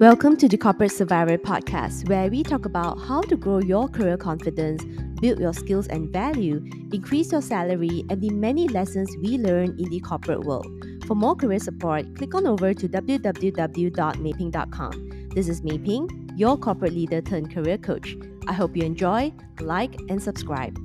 Welcome to the Corporate Survivor podcast, where we talk about how to grow your career confidence, build your skills and value, increase your salary, and the many lessons we learn in the corporate world. For more career support, click on over to www.maping.com. This is Maping, your corporate leader turned career coach. I hope you enjoy, like, and subscribe.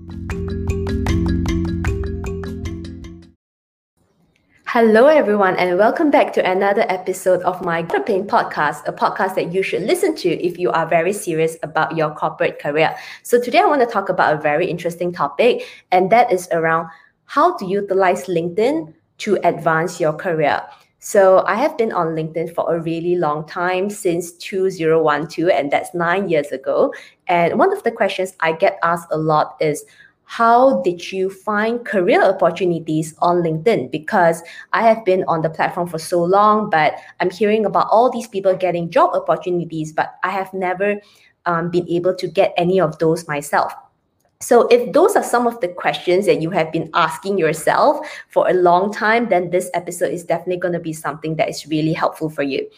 Hello, everyone, and welcome back to another episode of Maping podcast, a podcast that you should listen to if you are very serious about your corporate career. So, today I want to talk about a very interesting topic, and that is around how to utilize LinkedIn to advance your career. So, I have been on LinkedIn for a really long time since 2012, and that's nine years ago. And one of the questions I get asked a lot is, how did you find career opportunities on LinkedIn? Because I have been on the platform for so long, but I'm hearing about all these people getting job opportunities, but I have never um, been able to get any of those myself. So, if those are some of the questions that you have been asking yourself for a long time, then this episode is definitely going to be something that is really helpful for you.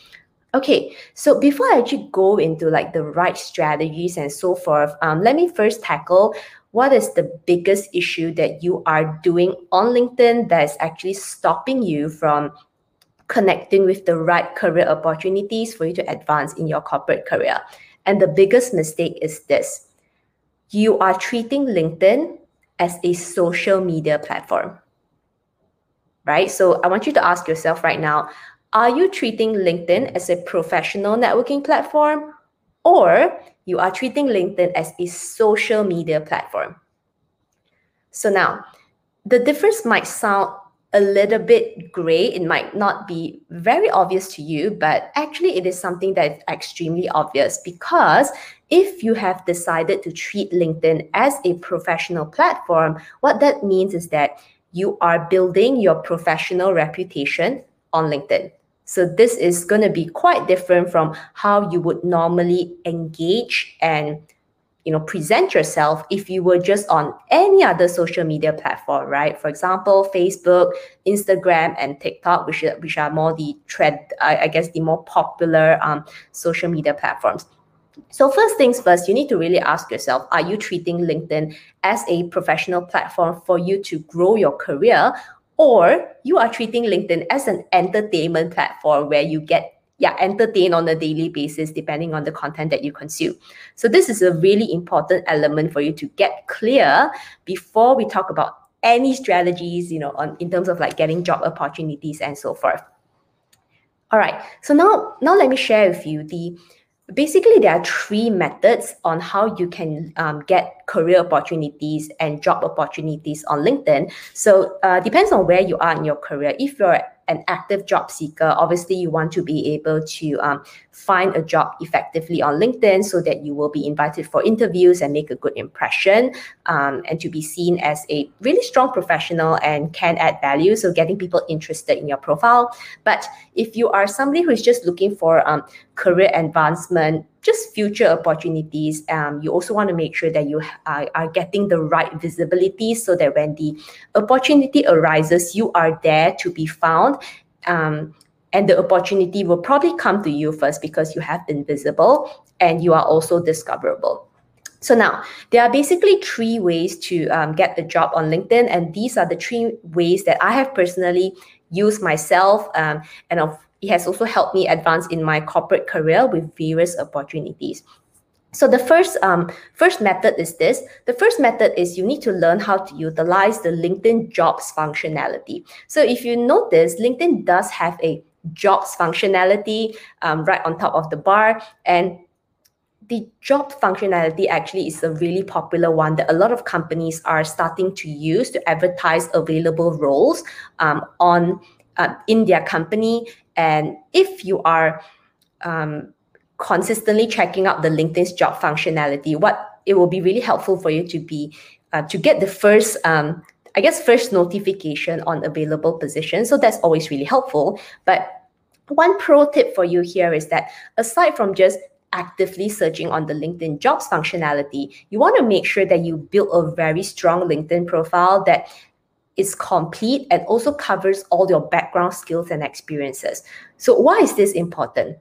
Okay, so before I actually go into like the right strategies and so forth, um, let me first tackle what is the biggest issue that you are doing on LinkedIn that is actually stopping you from connecting with the right career opportunities for you to advance in your corporate career. And the biggest mistake is this you are treating LinkedIn as a social media platform. Right? So I want you to ask yourself right now are you treating LinkedIn as a professional networking platform or you are treating LinkedIn as a social media platform. So now, the difference might sound a little bit gray. It might not be very obvious to you, but actually, it is something that is extremely obvious because if you have decided to treat LinkedIn as a professional platform, what that means is that you are building your professional reputation on LinkedIn. So this is going to be quite different from how you would normally engage and you know present yourself if you were just on any other social media platform, right? For example, Facebook, Instagram, and TikTok, which are, which are more the trend, I, I guess, the more popular um, social media platforms. So first things first, you need to really ask yourself, are you treating LinkedIn as a professional platform for you to grow your career or you are treating LinkedIn as an entertainment platform where you get yeah entertained on a daily basis depending on the content that you consume. So this is a really important element for you to get clear before we talk about any strategies you know on in terms of like getting job opportunities and so forth. All right. So now now let me share with you the basically there are three methods on how you can um, get career opportunities and job opportunities on linkedin. So uh, depends on where you are in your career. If you're an active job seeker, obviously you want to be able to um, find a job effectively on LinkedIn so that you will be invited for interviews and make a good impression um, and to be seen as a really strong professional and can add value. So getting people interested in your profile. But if you are somebody who is just looking for um, career advancement, just future opportunities. Um, you also want to make sure that you are, are getting the right visibility so that when the opportunity arises, you are there to be found. Um, and the opportunity will probably come to you first because you have been visible and you are also discoverable. So now there are basically three ways to um, get a job on LinkedIn, and these are the three ways that I have personally used myself, um, and of it has also helped me advance in my corporate career with various opportunities. So the first um, first method is this. The first method is you need to learn how to utilize the LinkedIn Jobs functionality. So if you notice, LinkedIn does have a Jobs functionality um, right on top of the bar, and the job functionality actually is a really popular one that a lot of companies are starting to use to advertise available roles um, on uh, in their company and if you are um, consistently checking out the LinkedIn's job functionality, what it will be really helpful for you to be uh, to get the first um, I guess first notification on available positions. So that's always really helpful. But one pro tip for you here is that aside from just actively searching on the LinkedIn jobs functionality, you want to make sure that you build a very strong LinkedIn profile that is complete and also covers all your background skills and experiences. So why is this important?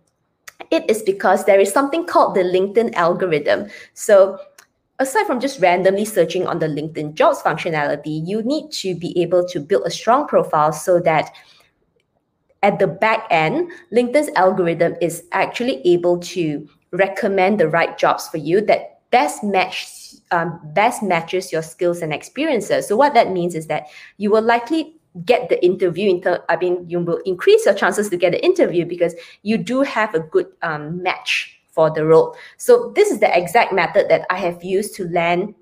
It is because there is something called the LinkedIn algorithm. So aside from just randomly searching on the LinkedIn jobs functionality, you need to be able to build a strong profile so that at the back end, LinkedIn's algorithm is actually able to recommend the right jobs for you that best match um, best matches your skills and experiences. So what that means is that you will likely get the interview in ter- I mean you will increase your chances to get an interview because you do have a good um, match for the role. So this is the exact method that I have used to land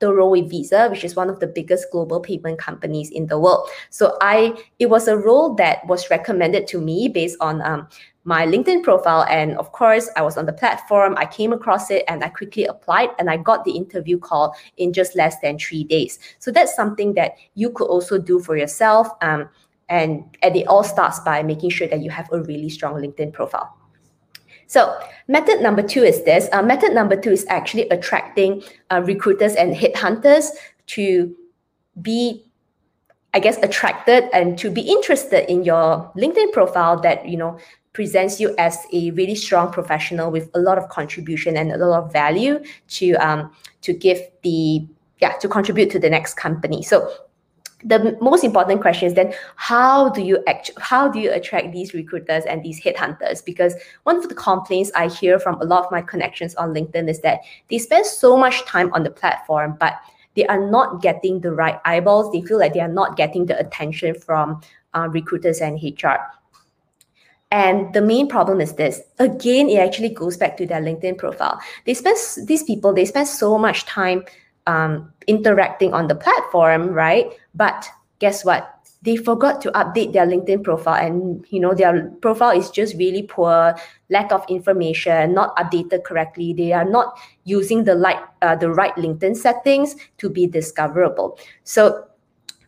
the role with Visa, which is one of the biggest global payment companies in the world. So I it was a role that was recommended to me based on um, my LinkedIn profile. And of course, I was on the platform, I came across it and I quickly applied and I got the interview call in just less than three days. So that's something that you could also do for yourself. Um, and, and it all starts by making sure that you have a really strong LinkedIn profile. So method number two is this. Uh, method number two is actually attracting uh, recruiters and headhunters to be I guess attracted and to be interested in your LinkedIn profile that you know presents you as a really strong professional with a lot of contribution and a lot of value to um, to give the yeah to contribute to the next company. So the most important question is then how do you act how do you attract these recruiters and these headhunters because one of the complaints i hear from a lot of my connections on linkedin is that they spend so much time on the platform but they are not getting the right eyeballs they feel like they are not getting the attention from uh, recruiters and hr and the main problem is this. Again, it actually goes back to their LinkedIn profile. They spend these people, they spend so much time um, interacting on the platform, right? But guess what? They forgot to update their LinkedIn profile, and you know their profile is just really poor, lack of information, not updated correctly. They are not using the right uh, the right LinkedIn settings to be discoverable. So,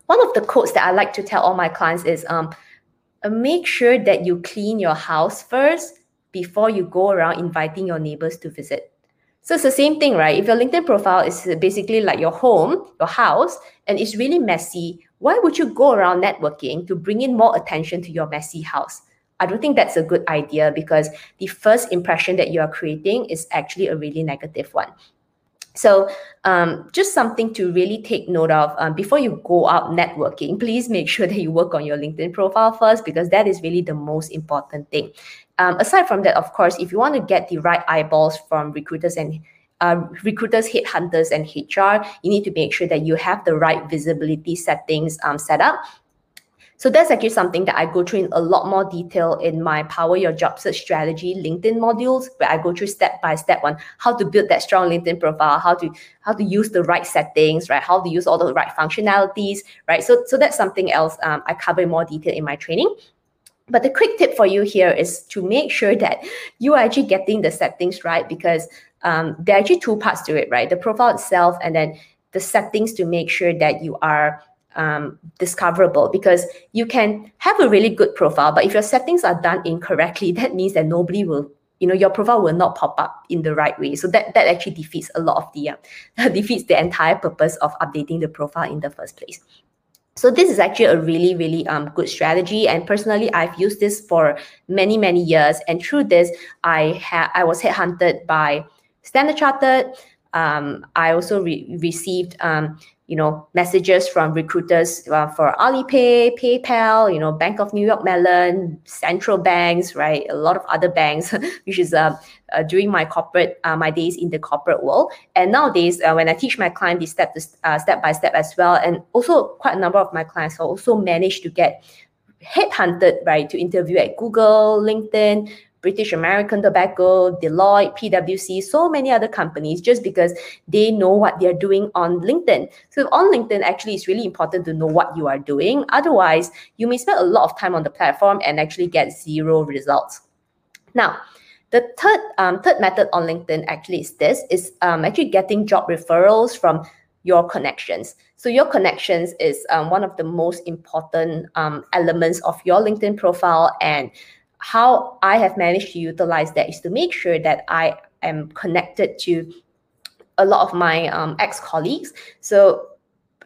one of the quotes that I like to tell all my clients is, um, make sure that you clean your house first before you go around inviting your neighbors to visit. So it's the same thing, right? If your LinkedIn profile is basically like your home, your house, and it's really messy, why would you go around networking to bring in more attention to your messy house? I don't think that's a good idea because the first impression that you are creating is actually a really negative one. So, um, just something to really take note of um, before you go out networking. Please make sure that you work on your LinkedIn profile first because that is really the most important thing. Um, aside from that, of course, if you want to get the right eyeballs from recruiters and uh, recruiters, headhunters, and HR, you need to make sure that you have the right visibility settings um, set up so that's actually something that I go through in a lot more detail in my Power Your Job Search Strategy LinkedIn modules, where I go through step by step on how to build that strong LinkedIn profile, how to how to use the right settings, right? How to use all the right functionalities, right? So so that's something else um, I cover in more detail in my training. But the quick tip for you here is to make sure that you are actually getting the settings right because um, there are actually two parts to it, right? The profile itself and then the settings to make sure that you are um, discoverable because you can have a really good profile, but if your settings are done incorrectly, that means that nobody will, you know, your profile will not pop up in the right way. So that that actually defeats a lot of the uh, defeats the entire purpose of updating the profile in the first place. So this is actually a really, really um, good strategy. And personally, I've used this for many, many years. And through this, I had I was headhunted by Standard Chartered. Um, I also re- received um, you know, messages from recruiters uh, for Alipay, PayPal, you know, Bank of New York Mellon, central banks, right? A lot of other banks, which is uh, uh, during my corporate, uh, my days in the corporate world. And nowadays, uh, when I teach my client this step, uh, step by step as well, and also quite a number of my clients also managed to get headhunted, right, to interview at Google, LinkedIn, British American Tobacco, Deloitte, PwC, so many other companies just because they know what they're doing on LinkedIn. So on LinkedIn, actually, it's really important to know what you are doing. Otherwise, you may spend a lot of time on the platform and actually get zero results. Now, the third um, third method on LinkedIn actually is this is um, actually getting job referrals from your connections. So your connections is um, one of the most important um, elements of your LinkedIn profile and how I have managed to utilize that is to make sure that I am connected to a lot of my um, ex colleagues. So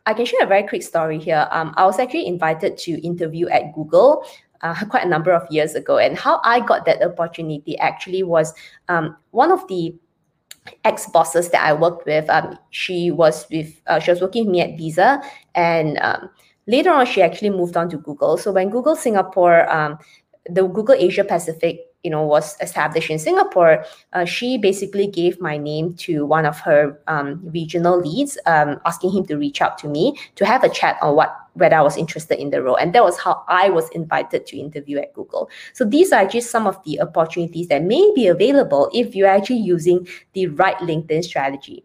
I can share a very quick story here. Um, I was actually invited to interview at Google uh, quite a number of years ago. And how I got that opportunity actually was um, one of the ex bosses that I worked with. Um, she was with uh, she was working with me at Visa, and um, later on she actually moved on to Google. So when Google Singapore, um, the Google Asia Pacific you know was established in Singapore, uh, she basically gave my name to one of her um, regional leads, um, asking him to reach out to me to have a chat on what whether I was interested in the role, and that was how I was invited to interview at Google. So these are just some of the opportunities that may be available if you're actually using the right LinkedIn strategy.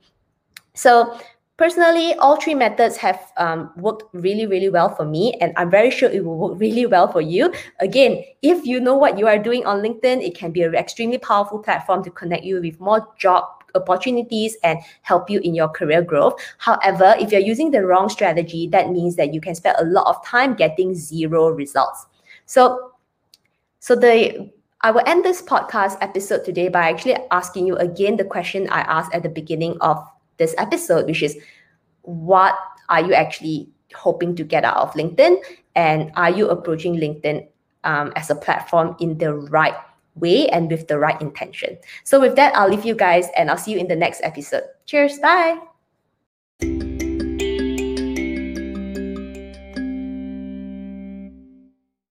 So Personally, all three methods have um, worked really, really well for me, and I'm very sure it will work really well for you. Again, if you know what you are doing on LinkedIn, it can be an extremely powerful platform to connect you with more job opportunities and help you in your career growth. However, if you're using the wrong strategy, that means that you can spend a lot of time getting zero results. So, so the I will end this podcast episode today by actually asking you again the question I asked at the beginning of this episode, which is what are you actually hoping to get out of LinkedIn? And are you approaching LinkedIn um, as a platform in the right way and with the right intention? So, with that, I'll leave you guys and I'll see you in the next episode. Cheers. Bye.